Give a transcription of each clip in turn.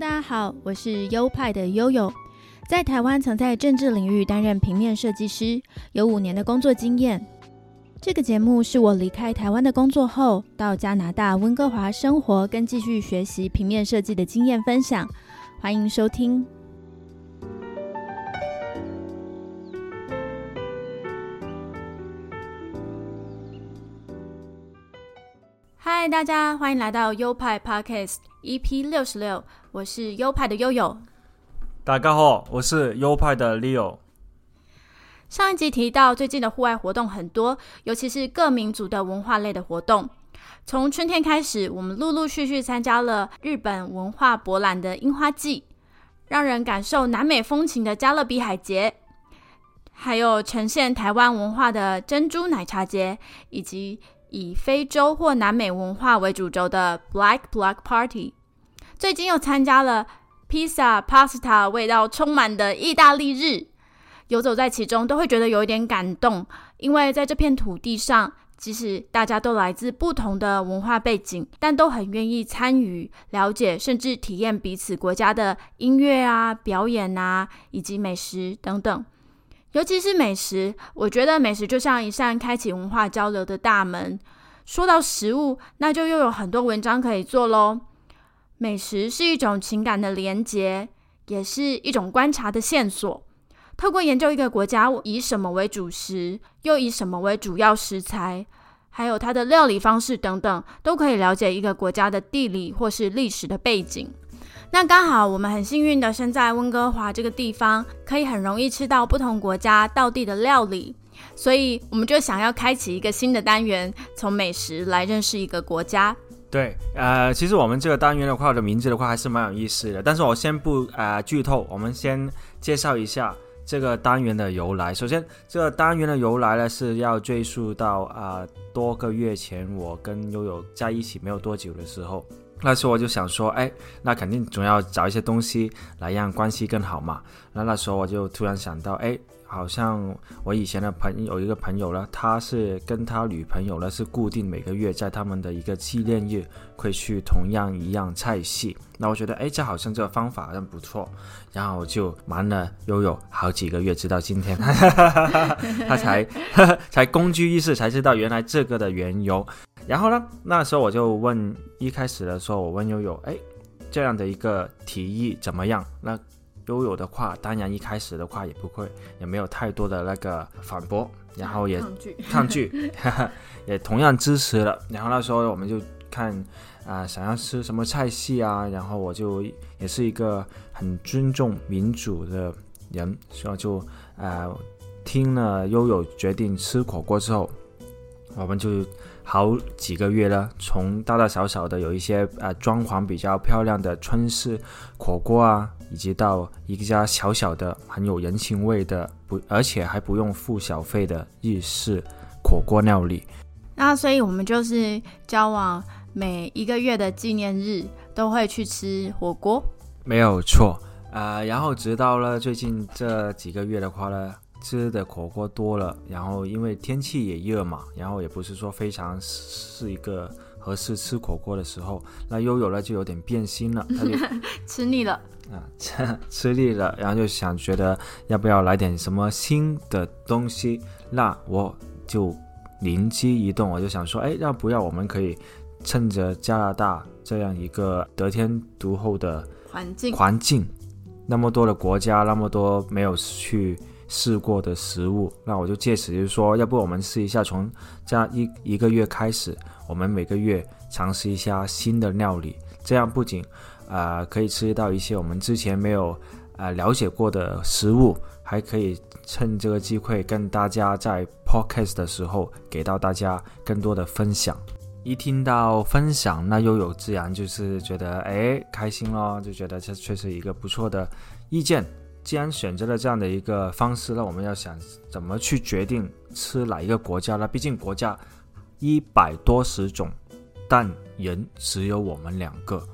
大家好，我是优派的悠悠，在台湾曾在政治领域担任平面设计师，有五年的工作经验。这个节目是我离开台湾的工作后，到加拿大温哥华生活跟继续学习平面设计的经验分享，欢迎收听。嗨，大家欢迎来到优派 Podcast EP 六十六，我是优派的悠悠。大家好，我是优派的 Leo。上一集提到，最近的户外活动很多，尤其是各民族的文化类的活动。从春天开始，我们陆陆续续参加了日本文化博览的樱花季，让人感受南美风情的加勒比海节，还有呈现台湾文化的珍珠奶茶节，以及以非洲或南美文化为主轴的 Black Block Party。最近又参加了披萨、pasta 味道充满的意大利日。游走在其中，都会觉得有一点感动，因为在这片土地上，即使大家都来自不同的文化背景，但都很愿意参与、了解，甚至体验彼此国家的音乐啊、表演啊，以及美食等等。尤其是美食，我觉得美食就像一扇开启文化交流的大门。说到食物，那就又有很多文章可以做喽。美食是一种情感的连结，也是一种观察的线索。透过研究一个国家以什么为主食，又以什么为主要食材，还有它的料理方式等等，都可以了解一个国家的地理或是历史的背景。那刚好我们很幸运的生在温哥华这个地方，可以很容易吃到不同国家道地的料理，所以我们就想要开启一个新的单元，从美食来认识一个国家。对，呃，其实我们这个单元的话的名字的话还是蛮有意思的，但是我先不呃剧透，我们先介绍一下。这个单元的由来，首先，这个单元的由来呢是要追溯到啊多个月前，我跟悠悠在一起没有多久的时候，那时候我就想说，哎，那肯定总要找一些东西来让关系更好嘛。那那时候我就突然想到，哎。好像我以前的朋友有一个朋友呢，他是跟他女朋友呢是固定每个月在他们的一个纪念日会去同样一样菜系。那我觉得哎，这好像这个方法好像不错，然后就瞒了悠悠好几个月，直到今天，他才 才公居于世，才知道原来这个的缘由。然后呢，那时候我就问，一开始的时候我问悠悠，哎，这样的一个提议怎么样？那悠悠的话，当然一开始的话也不会，也没有太多的那个反驳，然后也抗拒，抗拒，也同样支持了。然后那时候我们就看啊，想要吃什么菜系啊，然后我就也是一个很尊重民主的人，所以就呃听了悠悠决定吃火锅之后，我们就。好几个月了，从大大小小的有一些呃装潢比较漂亮的春式火锅啊，以及到一家小小的很有人情味的不，而且还不用付小费的日式火锅料理。那所以我们就是交往每一个月的纪念日都会去吃火锅，没有错呃。然后直到了最近这几个月的话呢。吃的火锅多了，然后因为天气也热嘛，然后也不是说非常是一个合适吃火锅的时候，那悠悠呢就有点变心了，他就 吃腻了啊，吃吃腻了，然后就想觉得要不要来点什么新的东西，那我就灵机一动，我就想说，哎，要不要我们可以趁着加拿大这样一个得天独厚的环境，环境那么多的国家，那么多没有去。试过的食物，那我就借此就说，要不我们试一下，从这样一一个月开始，我们每个月尝试一下新的料理，这样不仅啊可以吃到一些我们之前没有啊了解过的食物，还可以趁这个机会跟大家在 podcast 的时候给到大家更多的分享。一听到分享，那又有自然就是觉得哎开心咯，就觉得这确实一个不错的意见。既然选择了这样的一个方式，那我们要想怎么去决定吃哪一个国家呢？毕竟国家一百多十种，但人只有我们两个，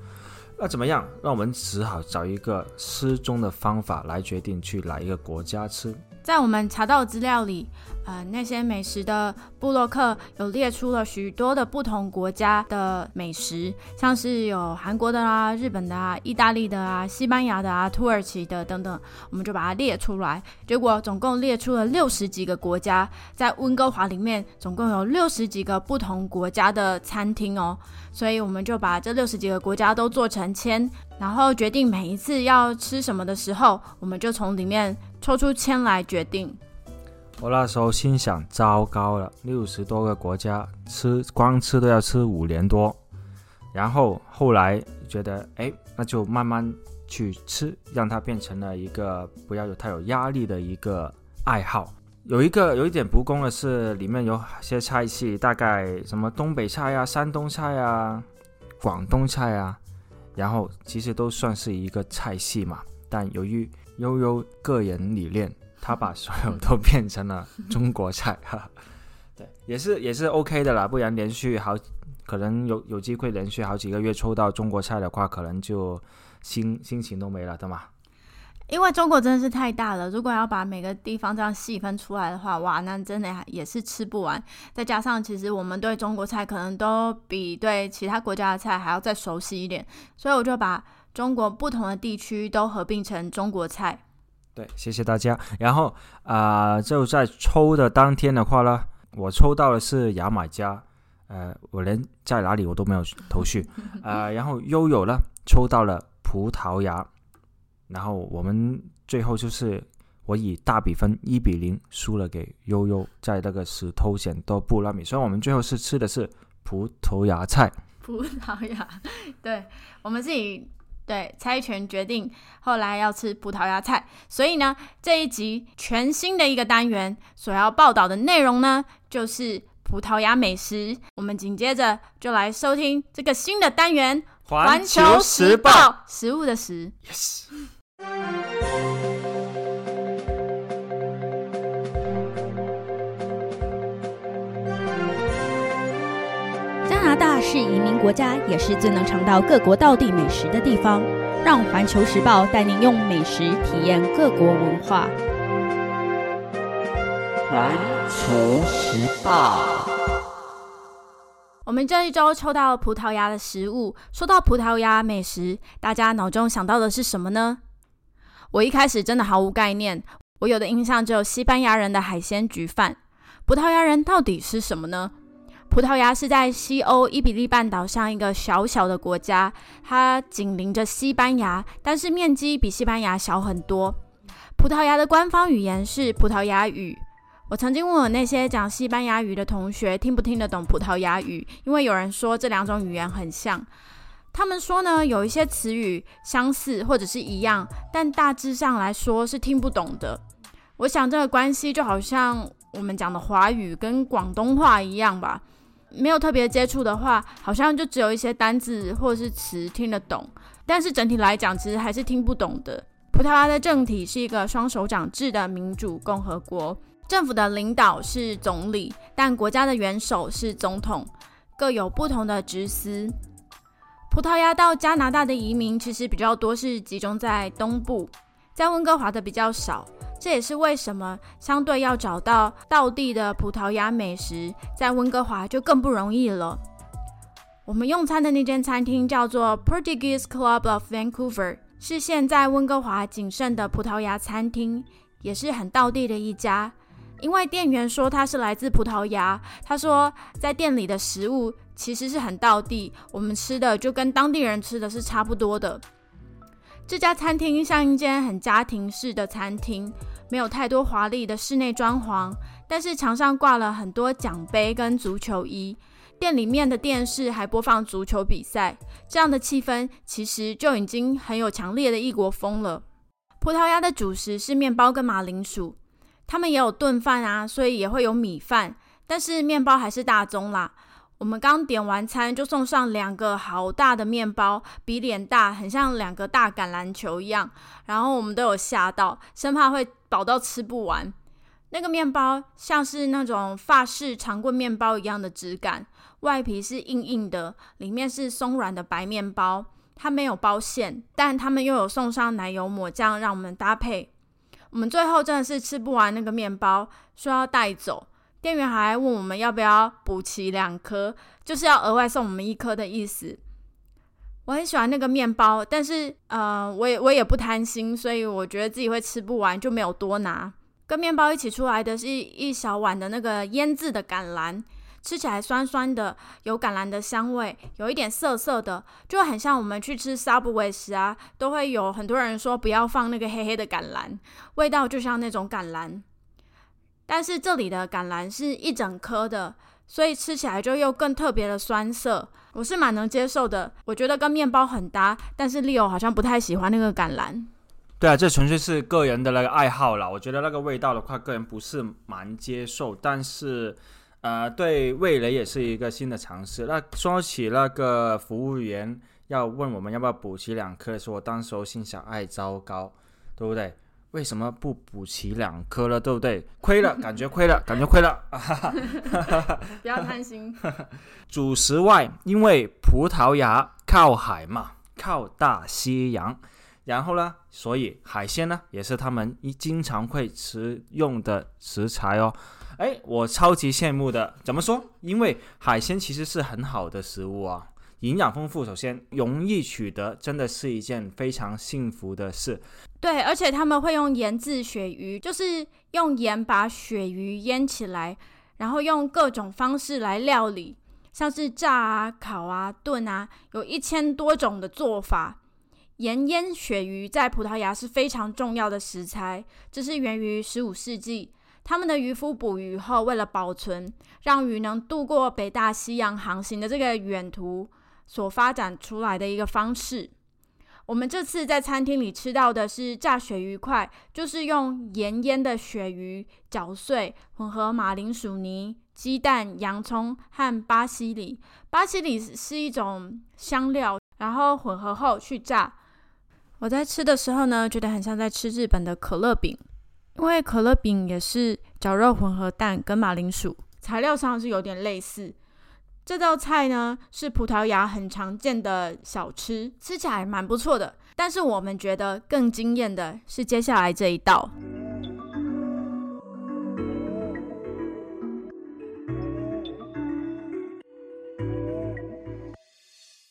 那怎么样？那我们只好找一个失踪的方法来决定去哪一个国家吃。在我们查到的资料里，呃，那些美食的布洛克有列出了许多的不同国家的美食，像是有韩国的啊、日本的啊、意大利的啊、西班牙的啊、土耳其的等等，我们就把它列出来。结果总共列出了六十几个国家，在温哥华里面总共有六十几个不同国家的餐厅哦，所以我们就把这六十几个国家都做成签，然后决定每一次要吃什么的时候，我们就从里面抽出签来决定。我那时候心想：糟糕了，六十多个国家吃，光吃都要吃五年多。然后后来觉得，哎，那就慢慢去吃，让它变成了一个不要有太有压力的一个爱好。有一个 有一点不公的是，里面有些菜系，大概什么东北菜啊、山东菜啊、广东菜啊，然后其实都算是一个菜系嘛。但由于悠悠个人理念。他把所有都变成了中国菜，哈，对，也是也是 OK 的啦。不然连续好，可能有有机会连续好几个月抽到中国菜的话，可能就心心情都没了，对吗？因为中国真的是太大了，如果要把每个地方这样细分出来的话，哇，那真的也是吃不完。再加上其实我们对中国菜可能都比对其他国家的菜还要再熟悉一点，所以我就把中国不同的地区都合并成中国菜。对，谢谢大家。然后啊，就在抽的当天的话呢，我抽到的是牙买加，呃，我连在哪里我都没有 头绪啊。然后悠悠呢抽到了葡萄牙，然后我们最后就是我以大比分一比零输了给悠悠，在那个石头剪刀布拉米，所以我们最后是吃的是葡萄牙菜。葡萄牙，对我们自己。对，猜拳决定，后来要吃葡萄牙菜，所以呢，这一集全新的一个单元所要报道的内容呢，就是葡萄牙美食。我们紧接着就来收听这个新的单元《环球时报》食物的食。加加拿大是移民国家，也是最能尝到各国道地美食的地方。让环球时报带您用美食体验各国文化。环球时报，我们这一周抽到葡萄牙的食物。说到葡萄牙美食，大家脑中想到的是什么呢？我一开始真的毫无概念，我有的印象只有西班牙人的海鲜焗饭。葡萄牙人到底是什么呢？葡萄牙是在西欧伊比利半岛上一个小小的国家，它紧邻着西班牙，但是面积比西班牙小很多。葡萄牙的官方语言是葡萄牙语。我曾经问我那些讲西班牙语的同学，听不听得懂葡萄牙语？因为有人说这两种语言很像。他们说呢，有一些词语相似或者是一样，但大致上来说是听不懂的。我想这个关系就好像我们讲的华语跟广东话一样吧。没有特别接触的话，好像就只有一些单字或者是词听得懂，但是整体来讲，其实还是听不懂的。葡萄牙的政体是一个双手掌制的民主共和国，政府的领导是总理，但国家的元首是总统，各有不同的职司。葡萄牙到加拿大的移民其实比较多，是集中在东部，在温哥华的比较少。这也是为什么相对要找到道地的葡萄牙美食，在温哥华就更不容易了。我们用餐的那间餐厅叫做 Portuguese Club of Vancouver，是现在温哥华仅剩的葡萄牙餐厅，也是很道地的一家。因为店员说他是来自葡萄牙，他说在店里的食物其实是很道地，我们吃的就跟当地人吃的是差不多的。这家餐厅像一间很家庭式的餐厅，没有太多华丽的室内装潢，但是墙上挂了很多奖杯跟足球衣。店里面的电视还播放足球比赛，这样的气氛其实就已经很有强烈的异国风了。葡萄牙的主食是面包跟马铃薯，他们也有炖饭啊，所以也会有米饭，但是面包还是大宗啦。我们刚点完餐，就送上两个好大的面包，比脸大，很像两个大橄榄球一样。然后我们都有吓到，生怕会饱到吃不完。那个面包像是那种法式长棍面包一样的质感，外皮是硬硬的，里面是松软的白面包。它没有包馅，但他们又有送上奶油抹酱让我们搭配。我们最后真的是吃不完那个面包，说要带走。店员还问我们要不要补齐两颗，就是要额外送我们一颗的意思。我很喜欢那个面包，但是呃，我也我也不贪心，所以我觉得自己会吃不完，就没有多拿。跟面包一起出来的是一一小碗的那个腌制的橄榄，吃起来酸酸的，有橄榄的香味，有一点涩涩的，就很像我们去吃 Subway 时啊，都会有很多人说不要放那个黑黑的橄榄，味道就像那种橄榄。但是这里的橄榄是一整颗的，所以吃起来就又更特别的酸涩，我是蛮能接受的。我觉得跟面包很搭，但是 Leo 好像不太喜欢那个橄榄。对啊，这纯粹是个人的那个爱好了。我觉得那个味道的话，个人不是蛮接受，但是呃，对味蕾也是一个新的尝试。那说起那个服务员要问我们要不要补齐两颗的时候，我当时候心想：哎，糟糕，对不对？为什么不补齐两颗了？对不对？亏了，感觉亏了，感觉亏了。不要贪心。主食外，因为葡萄牙靠海嘛，靠大西洋，然后呢，所以海鲜呢也是他们一经常会食用的食材哦。哎，我超级羡慕的。怎么说？因为海鲜其实是很好的食物啊。营养丰富，首先容易取得，真的是一件非常幸福的事。对，而且他们会用盐制鳕鱼，就是用盐把鳕鱼腌起来，然后用各种方式来料理，像是炸啊、烤啊、炖啊，有一千多种的做法。盐腌鳕鱼在葡萄牙是非常重要的食材，这是源于十五世纪，他们的渔夫捕鱼后，为了保存，让鱼能渡过北大西洋航行的这个远途。所发展出来的一个方式。我们这次在餐厅里吃到的是炸鳕鱼块，就是用盐腌的鳕鱼搅碎，混合马铃薯泥、鸡蛋、洋葱和巴西里。巴西里是一种香料，然后混合后去炸。我在吃的时候呢，觉得很像在吃日本的可乐饼，因为可乐饼也是绞肉混合蛋跟马铃薯，材料上是有点类似。这道菜呢是葡萄牙很常见的小吃，吃起来蛮不错的。但是我们觉得更惊艳的是接下来这一道。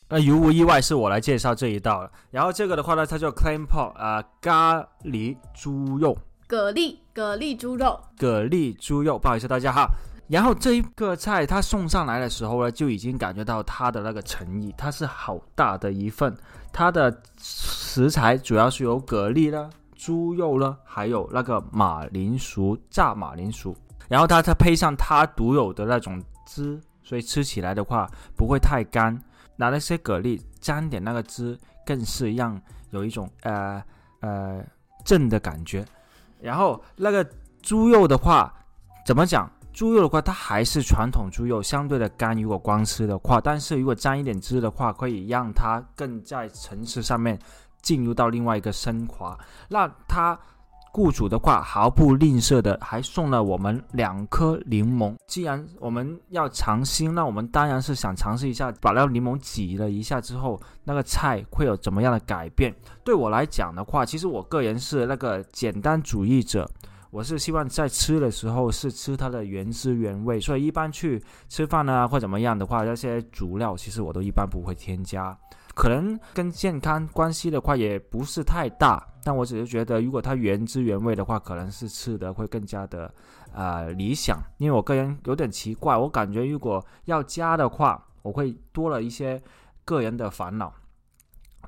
那如无意外，是我来介绍这一道了。然后这个的话呢，它叫 clam pork 啊，咖喱猪肉，蛤蜊，蛤蜊猪肉，蛤蜊猪肉。不好意思，大家好。然后这一个菜它送上来的时候呢，就已经感觉到它的那个诚意，它是好大的一份。它的食材主要是有蛤蜊啦、猪肉啦，还有那个马铃薯炸马铃薯。然后它它配上它独有的那种汁，所以吃起来的话不会太干。拿那些蛤蜊沾点那个汁，更是让有一种呃呃正的感觉。然后那个猪肉的话，怎么讲？猪肉的话，它还是传统猪肉，相对的干。如果光吃的话，但是如果沾一点汁的话，可以让它更在层次上面进入到另外一个升华。那他雇主的话毫不吝啬的还送了我们两颗柠檬。既然我们要尝新，那我们当然是想尝试一下，把那个柠檬挤了一下之后，那个菜会有怎么样的改变？对我来讲的话，其实我个人是那个简单主义者。我是希望在吃的时候是吃它的原汁原味，所以一般去吃饭呢或怎么样的话，那些主料其实我都一般不会添加。可能跟健康关系的话也不是太大，但我只是觉得如果它原汁原味的话，可能是吃的会更加的呃理想。因为我个人有点奇怪，我感觉如果要加的话，我会多了一些个人的烦恼，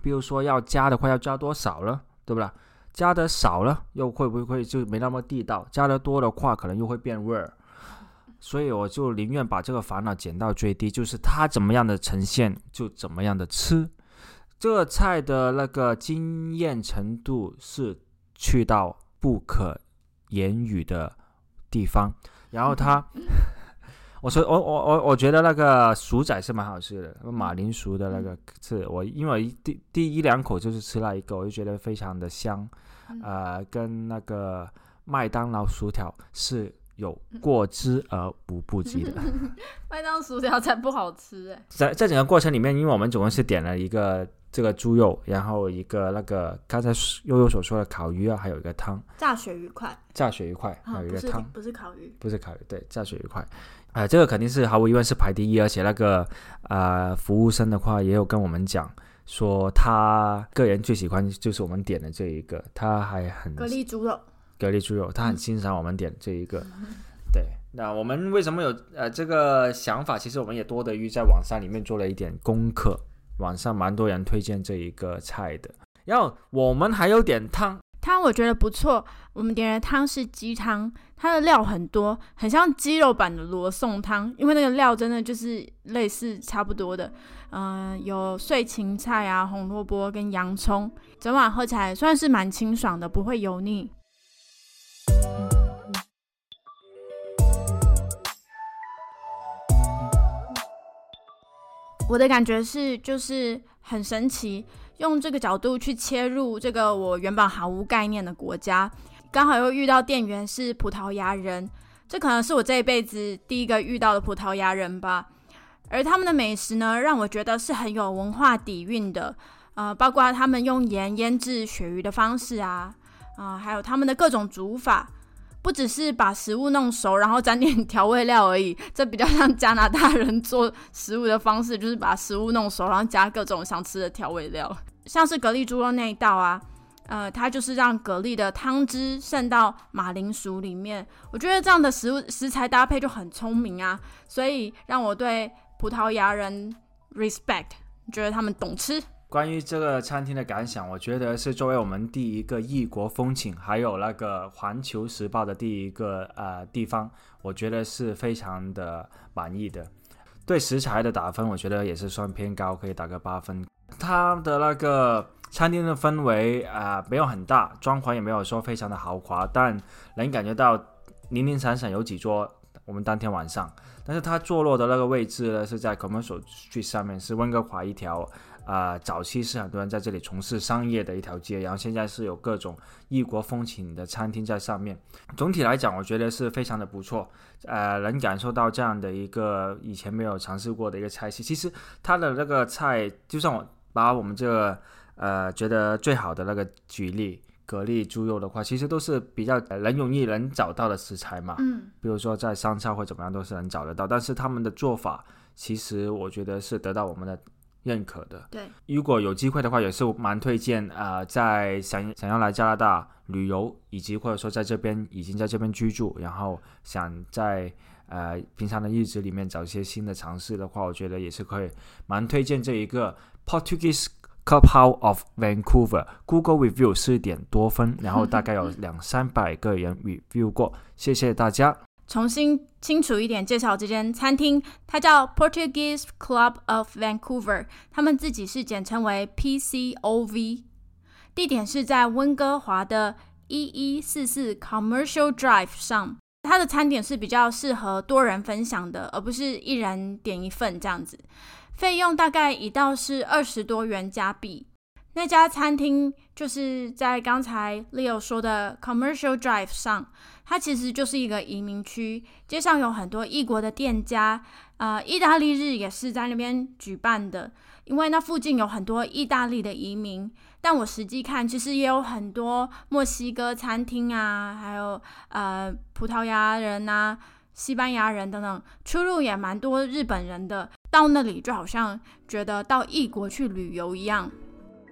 比如说要加的话要加多少了，对不对？加的少了，又会不会就没那么地道？加的多的话，可能又会变味儿。所以我就宁愿把这个烦恼减到最低，就是它怎么样的呈现就怎么样的吃。这个菜的那个惊艳程度是去到不可言语的地方。然后它。我说我我我我觉得那个薯仔是蛮好吃的，马铃薯的那个是我因为第第一两口就是吃了一个，我就觉得非常的香，呃，跟那个麦当劳薯条是有过之而无不及的。麦当薯条才不好吃哎！在在整个过程里面，因为我们总共是点了一个这个猪肉，然后一个那个刚才悠悠所说的烤鱼啊，还有一个汤，炸鳕鱼块，炸鳕鱼块，啊还有一个汤，不是烤鱼，不是烤鱼，对，炸鳕鱼块。呃，这个肯定是毫无疑问是排第一，而且那个呃服务生的话也有跟我们讲说，他个人最喜欢就是我们点的这一个，他还很蛤蜊猪肉。蛤蜊猪肉，他很欣赏我们点这一个。对，那我们为什么有呃这个想法？其实我们也多得于在网上里面做了一点功课，网上蛮多人推荐这一个菜的。然后我们还有点汤，汤我觉得不错，我们点的汤是鸡汤，它的料很多，很像鸡肉版的罗宋汤，因为那个料真的就是类似差不多的，嗯、有碎芹菜啊、红萝卜跟洋葱，整碗喝起来算是蛮清爽的，不会油腻。我的感觉是，就是很神奇，用这个角度去切入这个我原本毫无概念的国家，刚好又遇到店员是葡萄牙人，这可能是我这一辈子第一个遇到的葡萄牙人吧。而他们的美食呢，让我觉得是很有文化底蕴的，呃，包括他们用盐腌制鳕鱼的方式啊，啊、还有他们的各种煮法，不只是把食物弄熟，然后沾点调味料而已，这比较像加拿大人做食物的方式，就是把食物弄熟，然后加各种想吃的调味料，像是蛤蜊猪肉那一道啊。呃，它就是让蛤蜊的汤汁渗到马铃薯里面，我觉得这样的食物食材搭配就很聪明啊，所以让我对葡萄牙人 respect，觉得他们懂吃。关于这个餐厅的感想，我觉得是作为我们第一个异国风情，还有那个《环球时报》的第一个呃地方，我觉得是非常的满意的。对食材的打分，我觉得也是算偏高，可以打个八分。它的那个餐厅的氛围啊、没有很大，装潢也没有说非常的豪华，但能感觉到零零散散有几桌。我们当天晚上，但是它坐落的那个位置呢，是在 Commercial Street 上面，是温哥华一条啊、早期是很多人在这里从事商业的一条街，然后现在是有各种异国风情的餐厅在上面。总体来讲，我觉得是非常的不错，呃，能感受到这样的一个以前没有尝试过的一个菜系。其实它的那个菜，就算我把我们这个呃觉得最好的那个举例。蛤蜊猪肉的话，其实都是比较呃能容易能找到的食材嘛，嗯，比如说在商超或怎么样都是能找得到，但是他们的做法其实我觉得是得到我们的认可的。对，如果有机会的话，也是蛮推荐呃，在想想要来加拿大旅游，以及或者说在这边已经在这边居住，然后想在呃平常的日子里面找一些新的尝试的话，我觉得也是可以蛮推荐这一个 Portuguese Clubhouse of Vancouver Google review 四点多分，然后大概有两三百个人 review 过，谢谢大家。重新清楚一点介绍这间餐厅，它叫 Portuguese Club of Vancouver，他们自己是简称为 PCOV，地点是在温哥华的一一四四 Commercial Drive 上。它的餐点是比较适合多人分享的，而不是一人点一份这样子。费用大概一道是二十多元加币。那家餐厅就是在刚才 Leo 说的 Commercial Drive 上，它其实就是一个移民区，街上有很多异国的店家，呃，意大利日也是在那边举办的，因为那附近有很多意大利的移民。但我实际看，其实也有很多墨西哥餐厅啊，还有呃葡萄牙人啊、西班牙人等等，出入也蛮多日本人的。到那里就好像觉得到异国去旅游一样。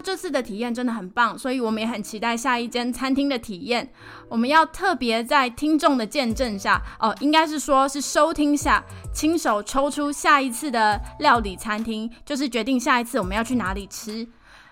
这次的体验真的很棒，所以我们也很期待下一间餐厅的体验。我们要特别在听众的见证下，哦，应该是说是收听下，亲手抽出下一次的料理餐厅，就是决定下一次我们要去哪里吃。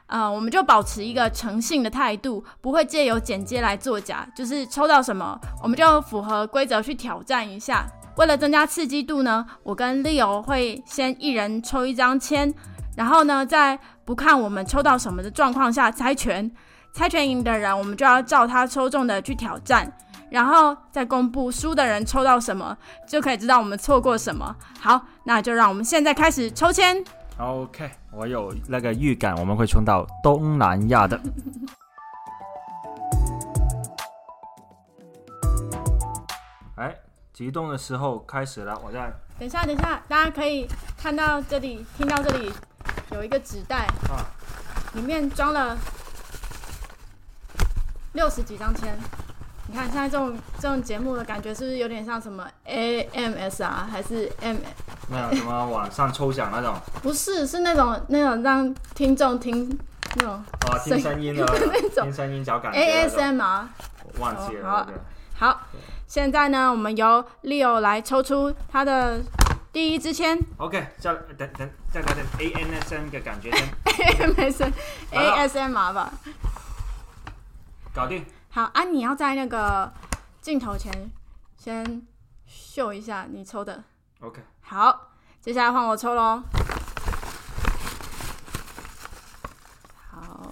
呃，我们就保持一个诚信的态度，不会借由剪接来作假，就是抽到什么，我们就符合规则去挑战一下。为了增加刺激度呢，我跟 Leo 会先一人抽一张签，然后呢，在不看我们抽到什么的状况下猜拳，猜拳赢的人，我们就要照他抽中的去挑战，然后再公布输的人抽到什么，就可以知道我们错过什么。好，那就让我们现在开始抽签。OK，我有那个预感，我们会冲到东南亚的。哎，激动的时候开始了，我在等一下，等一下，大家可以看到这里，听到这里有一个纸袋，啊，里面装了六十几张签。你看，现在这种这种节目的感觉是不是有点像什么 AMS 啊，还是 M？没有什么网上抽奖那种，不是，是那种那种让听众听那种哦，听声音的，那种听声音找感觉，ASMR。忘记哦好了，好，现在呢，我们由 Leo 来抽出他的第一支签 OK，再等等再来点 ANSM 的感觉先了 ASMR 吧。搞定。好啊，你要在那个镜头前先秀一下你抽的。OK，好，接下来换我抽喽。好，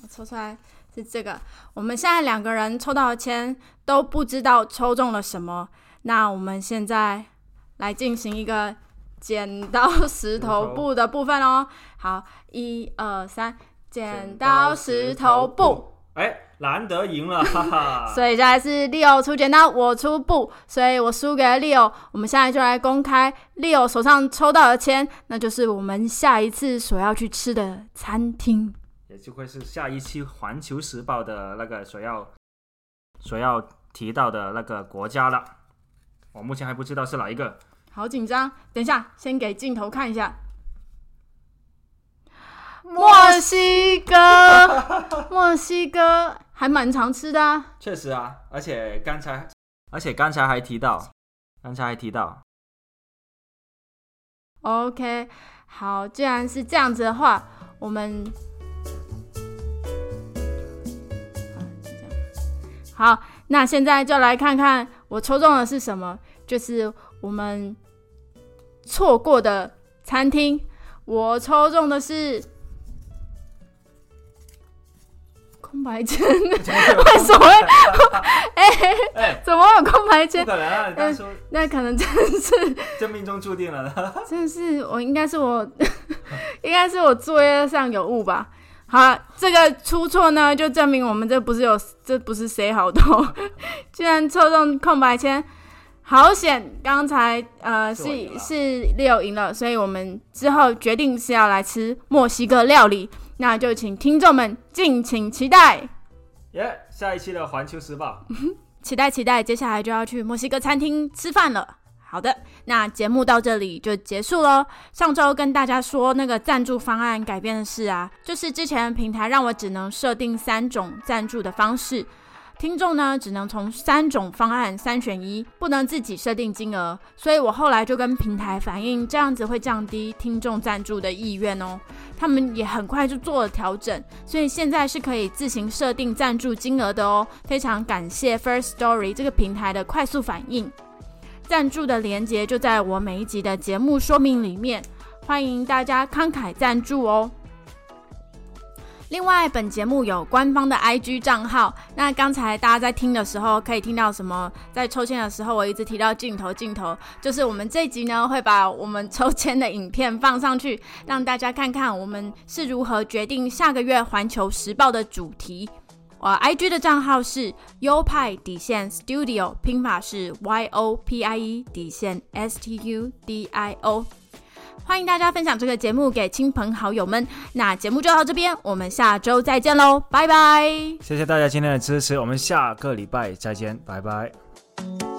我抽出来是这个。我们现在两个人抽到的签都不知道抽中了什么，那我们现在来进行一个剪刀石头布的部分哦。好，一二三，剪刀石头布。哎，难得赢了，哈哈。所以现在是 Leo 出剪刀，我出布，所以我输给了 Leo。我们现在就来公开 Leo 手上抽到的签，那就是我们下一次所要去吃的餐厅。也就会是下一期《环球时报》的那个所要所要提到的那个国家了。我目前还不知道是哪一个。好紧张，等一下，先给镜头看一下。墨西哥，墨西哥还蛮常吃的啊。确实啊，而且刚才，而且刚才还提到，刚才还提到，OK，好，既然是这样子的话，我们，好，那现在就来看看我抽中的是什么，就是我们错过的餐厅。我抽中的是空白签，为什么会？哎，怎么会有空白不签？那可能真的是。这命中注定了的。真的是我应该是我，应该是我作业上有误吧。好，这个出错呢，就证明我们这不是有，这不是谁好偷，居然抽中空白签，好险！刚才呃是是六赢了，所以我们之后决定是要来吃墨西哥料理，那就请听众们敬请期待。耶、下一期的《环球时报》期待期待，接下来就要去墨西哥餐厅吃饭了。好的，那节目到这里就结束喽。上周跟大家说那个赞助方案改变的事啊，就是之前平台让我只能设定三种赞助的方式，听众呢只能从三种方案三选一，不能自己设定金额。所以我后来就跟平台反映，这样子会降低听众赞助的意愿哦。他们也很快就做了调整，所以现在是可以自行设定赞助金额的哦。非常感谢 First Story 这个平台的快速反应。赞助的连接就在我每一集的节目说明里面，欢迎大家慷慨赞助哦。另外，本节目有官方的 IG 账号。那刚才大家在听的时候，可以听到什么？在抽签的时候，我一直提到镜头，镜头就是我们这集呢，会把我们抽签的影片放上去，让大家看看我们是如何决定下个月《环球时报》的主题。我 IG 的账号是优派底线 Studio，拼法是 Y O P I E 底线 S T U D I O。欢迎大家分享这个节目给亲朋好友们。那节目就到这边，我们下周再见喽，拜拜。谢谢大家今天的支持，我们下个礼拜再见，拜拜。